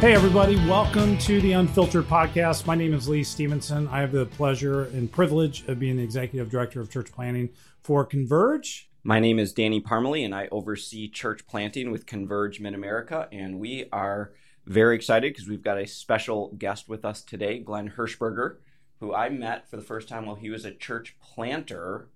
Hey, everybody, welcome to the Unfiltered Podcast. My name is Lee Stevenson. I have the pleasure and privilege of being the Executive Director of Church Planting for Converge. My name is Danny Parmalee, and I oversee church planting with Converge Mid America. And we are very excited because we've got a special guest with us today, Glenn Hirschberger, who I met for the first time while he was a church planter.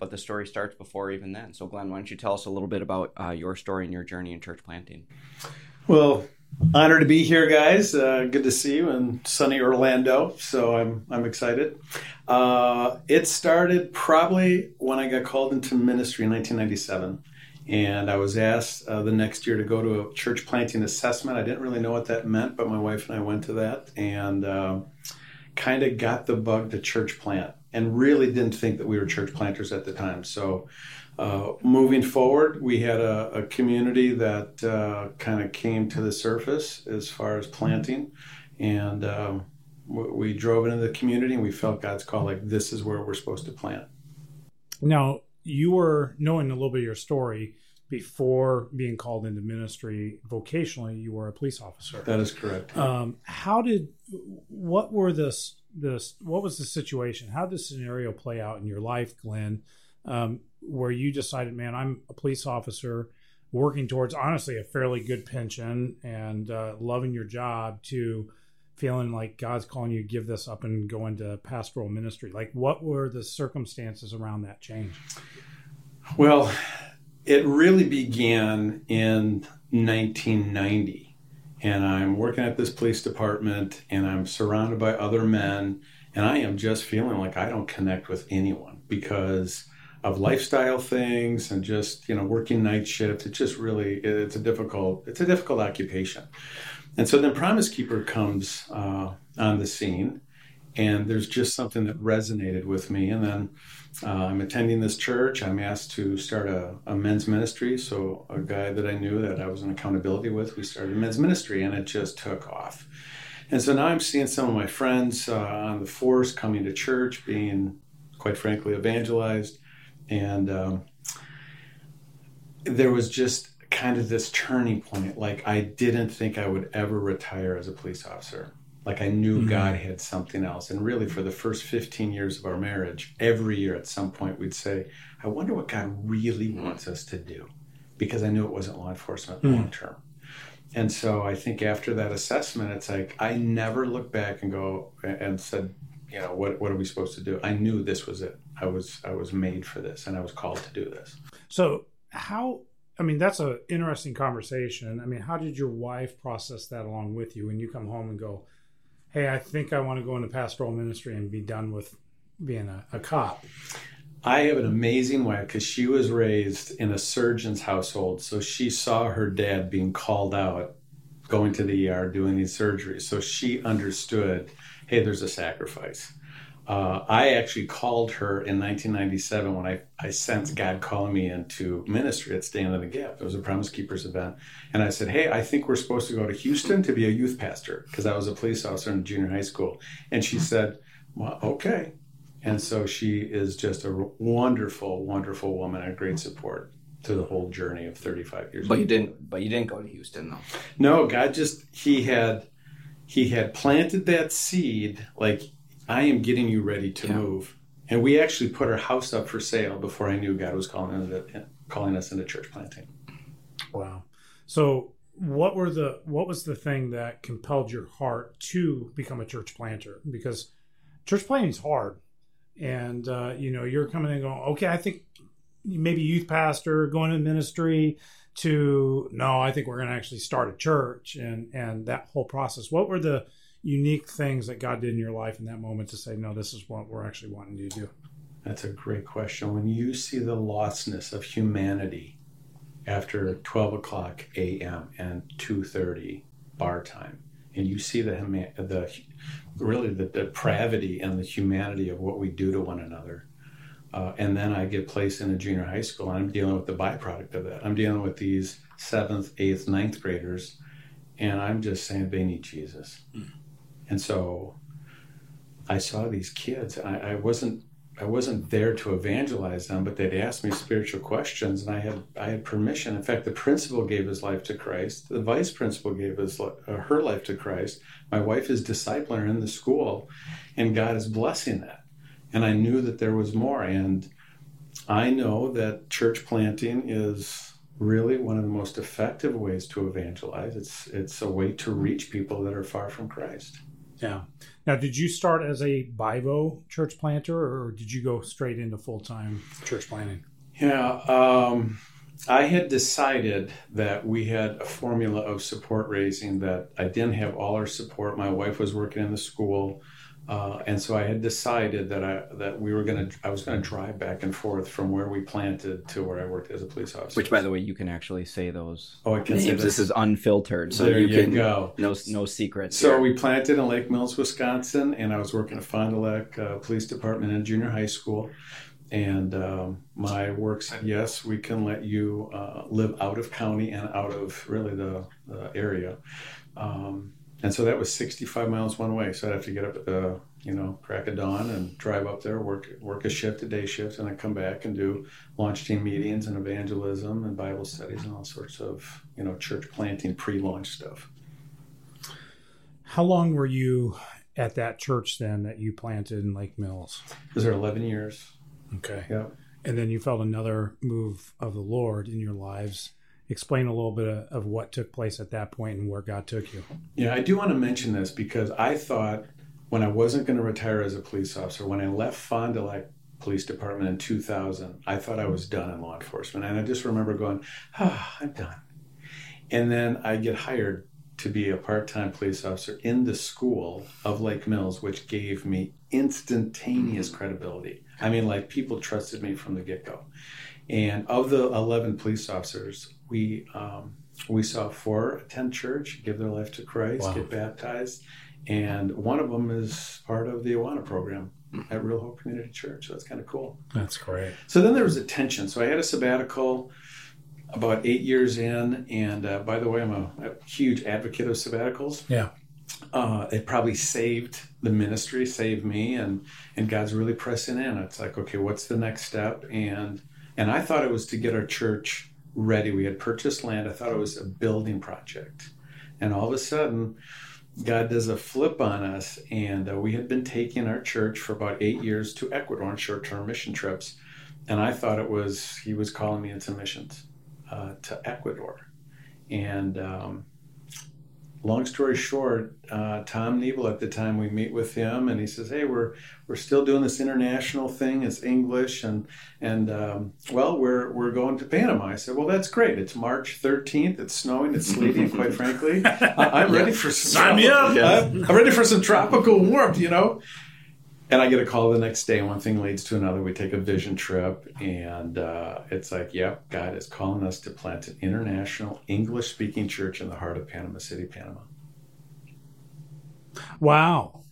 But the story starts before even then. So, Glenn, why don't you tell us a little bit about uh, your story and your journey in church planting? Well, Honored to be here, guys. Uh, good to see you in sunny Orlando. So I'm I'm excited. Uh, it started probably when I got called into ministry in 1997, and I was asked uh, the next year to go to a church planting assessment. I didn't really know what that meant, but my wife and I went to that and uh, kind of got the bug to church plant, and really didn't think that we were church planters at the time. So uh, moving forward, we had a, a community that uh, kind of came to the surface as far as planting, and um, we drove into the community and we felt God's call like this is where we're supposed to plant. Now, you were knowing a little bit of your story before being called into ministry vocationally. You were a police officer. That is correct. Um, how did what were this this what was the situation? How did the scenario play out in your life, Glenn? Um, where you decided, man, I'm a police officer working towards honestly a fairly good pension and uh, loving your job to feeling like God's calling you to give this up and go into pastoral ministry? Like, what were the circumstances around that change? Well, it really began in 1990. And I'm working at this police department and I'm surrounded by other men. And I am just feeling like I don't connect with anyone because of lifestyle things and just you know working night shift. It's just really it's a difficult it's a difficult occupation. And so then promise keeper comes uh, on the scene and there's just something that resonated with me. And then uh, i'm attending this church. I'm asked to start a, a, men's ministry. So a guy that i knew that i was in accountability with we started a men's ministry and it just took off. And so now i'm seeing some of my friends uh, on the force coming to church being quite frankly evangelized and um, there was just kind of this turning point. Like I didn't think I would ever retire as a police officer. Like I knew mm-hmm. God had something else. And really, for the first 15 years of our marriage, every year at some point we'd say, I wonder what God really wants us to do. Because I knew it wasn't law enforcement mm-hmm. long term. And so I think after that assessment, it's like I never looked back and go and said, you know, what what are we supposed to do? I knew this was it. I was I was made for this, and I was called to do this. So how? I mean, that's an interesting conversation. I mean, how did your wife process that along with you when you come home and go, "Hey, I think I want to go into pastoral ministry and be done with being a, a cop." I have an amazing wife because she was raised in a surgeon's household, so she saw her dad being called out, going to the ER, doing these surgeries. So she understood, hey, there's a sacrifice. Uh, I actually called her in 1997 when I, I sensed God calling me into ministry at Stand in the Gap. It was a Promise Keepers event. And I said, Hey, I think we're supposed to go to Houston to be a youth pastor because I was a police officer in junior high school. And she said, Well, okay. And so she is just a wonderful, wonderful woman and a great support to the whole journey of 35 years. But you didn't, but you didn't go to Houston though. No, God just, he had, he had planted that seed like I am getting you ready to yeah. move. And we actually put our house up for sale before I knew God was calling, calling us into church planting. Wow. So what were the what was the thing that compelled your heart to become a church planter? Because church planting is hard. And uh, you know, you're coming and going, okay, I think maybe youth pastor, going to ministry, to no, I think we're going to actually start a church, and and that whole process. What were the unique things that God did in your life in that moment to say, no, this is what we're actually wanting to do? That's a great question. When you see the lostness of humanity after 12 o'clock a.m. and 2.30 bar time, and you see the, the really the depravity and the humanity of what we do to one another, uh, and then I get placed in a junior high school, and I'm dealing with the byproduct of that. I'm dealing with these seventh, eighth, ninth graders, and I'm just saying they need Jesus. Mm. And so I saw these kids. I, I wasn't I wasn't there to evangelize them, but they'd ask me spiritual questions, and I had I had permission. In fact, the principal gave his life to Christ. The vice principal gave his uh, her life to Christ. My wife is discipler in the school, and God is blessing that. And I knew that there was more. And I know that church planting is really one of the most effective ways to evangelize. It's it's a way to reach people that are far from Christ. Yeah. Now, did you start as a Bivo church planter, or did you go straight into full time church planting? Yeah, um, I had decided that we had a formula of support raising that I didn't have all our support. My wife was working in the school. Uh, and so I had decided that I that we were gonna I was gonna drive back and forth from where we planted to where I worked as a police officer. Which, by the way, you can actually say those. Oh, I can names. say this. This is unfiltered, so There you, you can go. no no secrets. So here. we planted in Lake Mills, Wisconsin, and I was working at Fond du Lac uh, Police Department in junior high school. And um, my work said, yes, we can let you uh, live out of county and out of really the, the area. Um, and so that was 65 miles one way. So I'd have to get up at the, you know, crack of dawn and drive up there, work work a shift, a day shift, and then come back and do launch team meetings and evangelism and Bible studies and all sorts of, you know, church planting pre-launch stuff. How long were you at that church then that you planted in Lake Mills? Was there 11 years? Okay. Yeah. And then you felt another move of the Lord in your lives. Explain a little bit of, of what took place at that point and where God took you. Yeah, I do want to mention this because I thought when I wasn't going to retire as a police officer, when I left Fond du Lac Police Department in 2000, I thought I was done in law enforcement. And I just remember going, ah, I'm done. And then I get hired to be a part time police officer in the school of Lake Mills, which gave me instantaneous credibility. I mean, like people trusted me from the get go. And of the 11 police officers, we um, we saw four attend church, give their life to Christ, Wow. get baptized, and one of them is part of the Awana program at Real Hope Community Church. So that's kind of cool. That's great. So then there was a tension. So I had a sabbatical about eight years in, and uh, by the way, I'm a, a huge advocate of sabbaticals. Yeah. Uh, it probably saved the ministry, saved me, and and God's really pressing in. It's like, okay, what's the next step? And and I thought it was to get our church ready. We had purchased land. I thought it was a building project, and all of a sudden. God does a flip on us, and uh, we had been taking our church for about eight years to Ecuador on short-term mission trips, and I thought it was he was calling me into missions uh, to Ecuador, and um, long story short, uh, Tom Nebel at the time we meet with him, and he says, "Hey, we're we're still doing this international thing. It's English, and and um, well, we're we're going to Panama." I said, "Well, that's great. It's March 13th. It's snowing. It's sleety. and quite frankly, I, I'm ready for some Sign me up. I'm, I'm ready for some tropical warmth, you know." And I get a call the next day. One thing leads to another. We take a vision trip, and uh, it's like, yep, God is calling us to plant an international English speaking church in the heart of Panama City, Panama. Wow.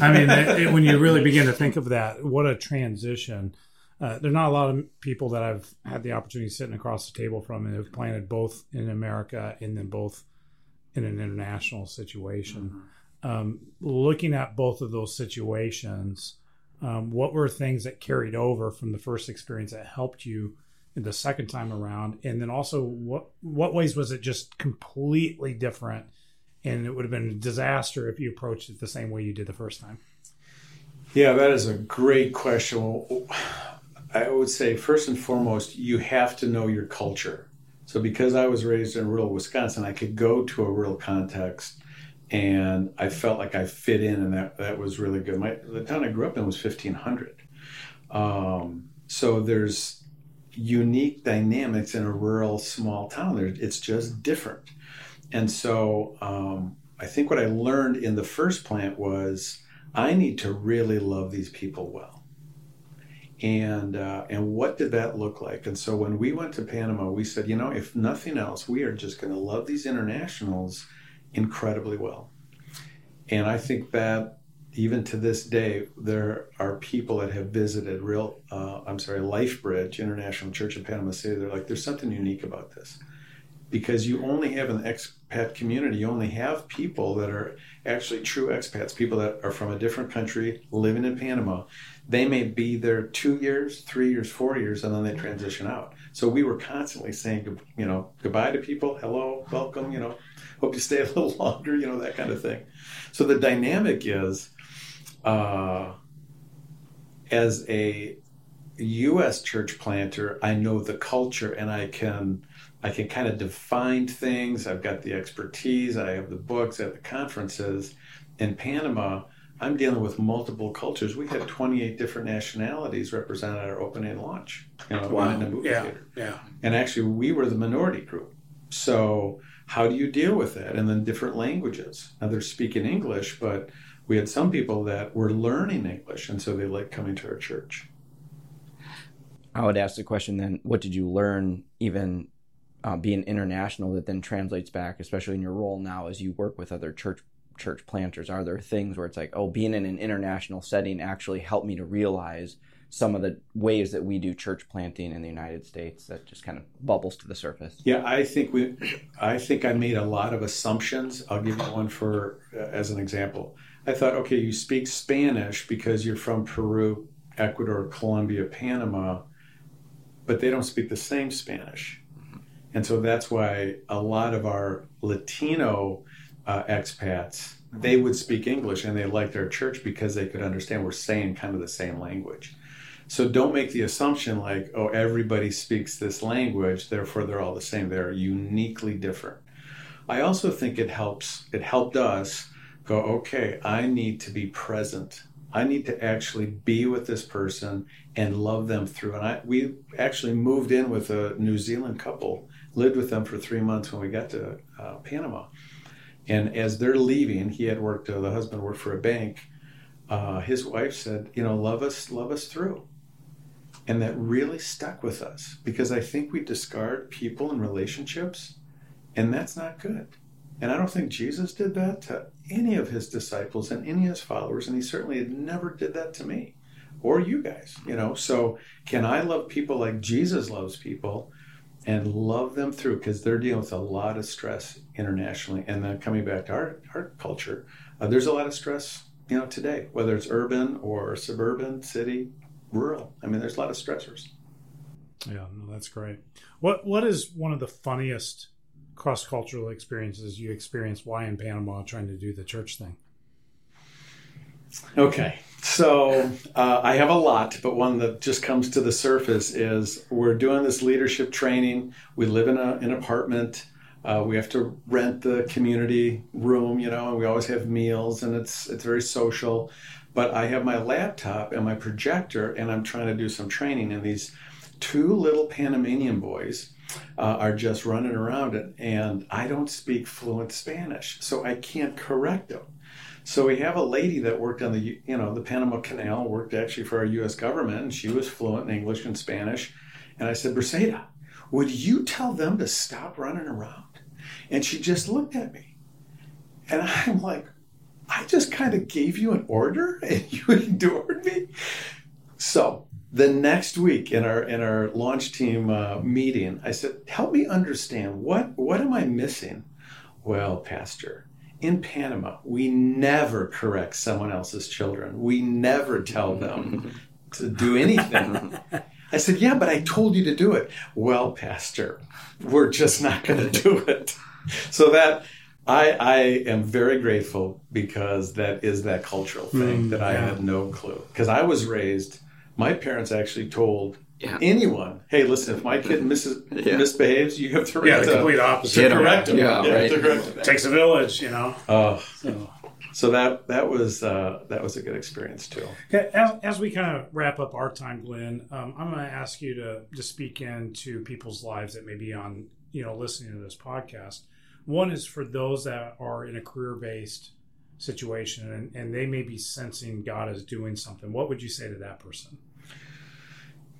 I mean, it, it- when you really begin to think of that, what a transition. Uh, there are not a lot of people that I've had the opportunity sitting across the table from and have planted both in America and then both in an international situation. Um, looking at both of those situations, um, what were things that carried over from the first experience that helped you in the second time around? And then also, what what ways was it just completely different? And it would have been a disaster if you approached it the same way you did the first time. Yeah, that is a great question. I would say, first and foremost, you have to know your culture. So, because I was raised in rural Wisconsin, I could go to a rural context and I felt like I fit in, and that, that was really good. My, the town I grew up in was 1500. Um, so, there's unique dynamics in a rural small town. There, it's just different. And so, um, I think what I learned in the first plant was I need to really love these people well. And uh, and what did that look like? And so when we went to Panama, we said, you know, if nothing else, we are just going to love these internationals incredibly well. And I think that even to this day, there are people that have visited real, uh, I'm sorry, LifeBridge International Church in Panama City. They're like, there's something unique about this because you only have an expat community. You only have people that are actually true expats, people that are from a different country living in Panama they may be there two years, three years, four years, and then they transition out. So we were constantly saying, you know, goodbye to people, hello, welcome, you know, hope you stay a little longer, you know, that kind of thing. So the dynamic is, uh, as a U.S. church planter, I know the culture and I can I can kind of define things. I've got the expertise. I have the books. Have the conferences. In Panama, I'm dealing with multiple cultures. We had 28 different nationalities represented at our opening launch. You know, Wow. in the movie Yeah. theater. Yeah. And actually, we were the minority group. So, how do you deal with that? And then different languages. Now, they're speaking English, but we had some people that were learning English, and so they liked coming to our church. I would ask the question then: What did you learn, even uh, being international, that then translates back, especially in your role now as you work with other church church planters? Are there things where it's like, oh, being in an international setting actually helped me to realize some of the ways that we do church planting in the United States that just kind of bubbles to the surface? Yeah, I think we, I think I made a lot of assumptions. I'll give you one for uh, as an example. I thought, okay, you speak Spanish because you're from Peru, Ecuador, Colombia, Panama, but they don't speak the same Spanish, and so that's why a lot of our Latino uh, expats they would speak English and they liked our church because they could understand we're saying kind of the same language. So don't make the assumption like, oh, everybody speaks this language, therefore they're all the same. They're uniquely different. I also think it helps, it helped us go, okay, I need to be present. I need to actually be with this person and love them through. And I, we actually moved in with a New Zealand couple, lived with them for three months when we got to uh, Panama. And as they're leaving, he had worked, uh, the husband worked for a bank. Uh, his wife said, you know, love us, love us through. And that really stuck with us because I think we discard people and relationships, and that's not good. And I don't think Jesus did that to any of his disciples and any of his followers, and he certainly never did that to me or you guys, you know. So, can I love people like Jesus loves people and love them through because they're dealing with a lot of stress internationally? And then coming back to our, our culture, uh, there's a lot of stress, you know, today, whether it's urban or suburban, city, rural. I mean, there's a lot of stressors. Yeah, no, that's great. What What is one of the funniest cross cultural experiences you experienced? Why in Panama trying to do the church thing? Okay, so uh, I have a lot, but one that just comes to the surface is we're doing this leadership training. We live in a, an apartment. Uh, we have to rent the community room, you know, and we always have meals, and it's it's very social. But I have my laptop and my projector, and I'm trying to do some training, and these two little Panamanian boys uh, are just running around it, and I don't speak fluent Spanish, so I can't correct them. So we have a lady that worked on the you know the Panama Canal, worked actually for our U.S. government, and she was fluent in English and Spanish. And I said, Briseda, would you tell them to stop running around? And she just looked at me, and I'm like, I just kind of gave you an order, and you ignored me. So the next week in our in our launch team uh, meeting, I said, "Help me understand what what am I missing?" Well, Pastor, in Panama, we never correct someone else's children. We never tell them to do anything. I said, "Yeah, but I told you to do it." Well, Pastor, we're just not going to do it. So that I, I am very grateful because that is that cultural thing Mm, that I yeah. had no clue. Because I was raised, my parents actually told Yeah. anyone, "Hey, listen, if my kid misses, Yeah. misbehaves, you have to, Yeah, the to- complete to opposite. correct him. Yeah, right. to correct him. Takes a village, you know. Oh, So, so that that was uh, that was a good experience too. okay, as, as we kind of wrap up our time, Glenn, um, I'm going to ask you to just speak into people's lives that may be on, you know, listening to this podcast. One is for those that are in a career based situation and, and they may be sensing God is doing something. What would you say to that person?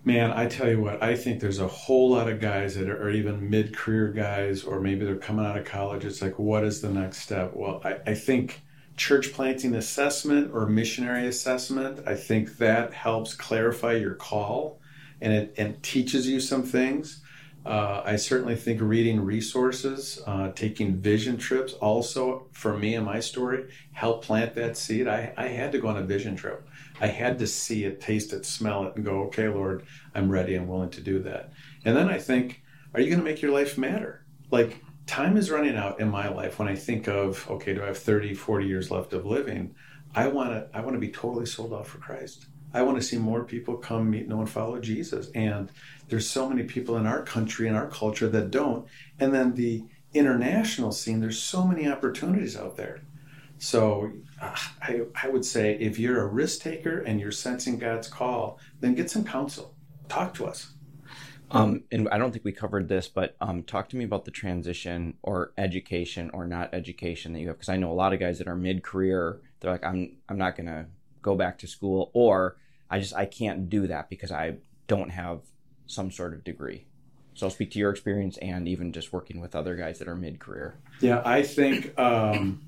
Man, I tell you what, I think there's a whole lot of guys that are, even mid career guys, or maybe they're coming out of college. It's like, what is the next step? Well, I, I think church planting assessment or missionary assessment, I think that helps clarify your call and it and teaches you some things. Uh, I certainly think reading resources, uh, taking vision trips, also for me and my story, helped plant that seed. I, I had to go on a vision trip. I had to see it, taste it, smell it, and go, okay, Lord, I'm ready and willing to do that. And then I think, are you going to make your life matter? Like, time is running out in my life when I think of, okay, do I have 30, 40 years left of living? I want to I want to be totally sold out for Christ. I want to see more people come meet, know, and follow Jesus. And there's so many people in our country and our culture that don't. And then the international scene, there's so many opportunities out there. So I, I would say if you're a risk taker and you're sensing God's call, then get some counsel. Talk to us. Um, and I don't think we covered this, but um, talk to me about the transition or education or not education that you have, because I know a lot of guys that are mid-career. They're like, I'm I'm not gonna go back to school, or I just I can't do that because I don't have some sort of degree. So I'll speak to your experience and even just working with other guys that are mid-career. Yeah, I think. Um,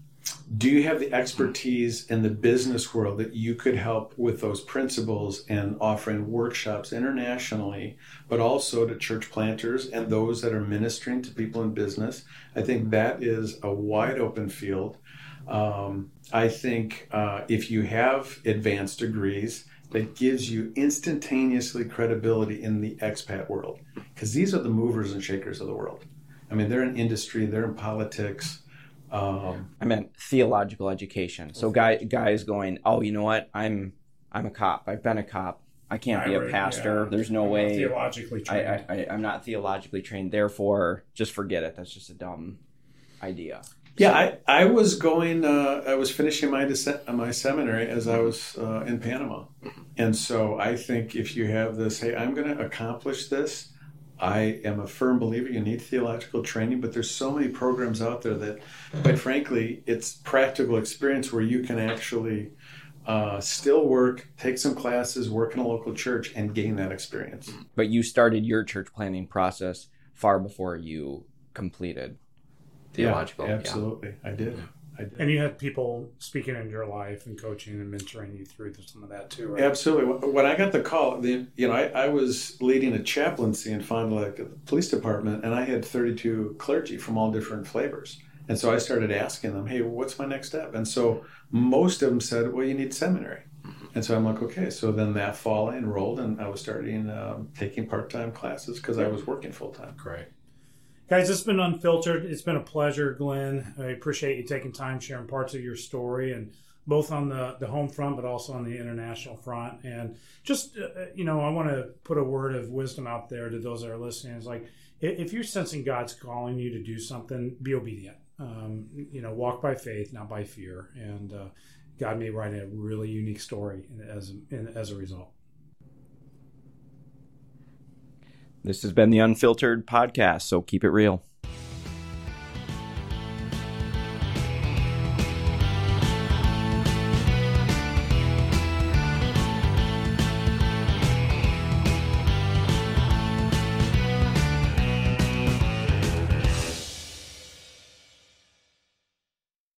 do you have the expertise in the business world that you could help with those principles and offering workshops internationally, but also to church planters and those that are ministering to people in business? I think that is a wide open field. Um, I think uh, if you have advanced degrees, that gives you instantaneously credibility in the expat world because these are the movers and shakers of the world. I mean, they're in industry, they're in politics. Um, I meant theological education. So guy guys going, oh, you know what? I'm I'm a cop. I've been a cop. I can't I be a pastor. Yeah. There's no I'm way. Theologically trained. I, I, I'm not theologically trained. Therefore, just forget it. That's just a dumb idea. Yeah, I, I was going. Uh, I was finishing my my seminary as I was uh, in Panama, and so I think if you have this, hey, I'm going to accomplish this. I am a firm believer you need theological training, but there's so many programs out there that, quite frankly, it's practical experience where you can actually uh, still work, take some classes, work in a local church, and gain that experience. But you started your church planning process far before you completed theological. Yeah, absolutely, yeah. I did. And you had people speaking in your life and coaching and mentoring you through some of that too, right? Absolutely. When I got the call, the, you know, I, I was leading a chaplaincy in Fond du Lac at the police department, and I had 32 clergy from all different flavors. And so I started asking them, hey, what's my next step? And so most of them said, well, you need seminary. And so I'm like, okay. So then that fall I enrolled, and I was starting um, taking part time classes because I was working full time. Great. Guys, it's been unfiltered. It's been a pleasure, Glenn. I appreciate you taking time sharing parts of your story and both on the, the home front, but also on the international front. And just, uh, uh you know, I want to put a word of wisdom out there to those that are listening. It's like, if you're sensing God's calling you to do something, be obedient. Um, you know, walk by faith, not by fear. And uh, God may write a really unique story as, as a result. This has been the Unfiltered Podcast, so keep it real.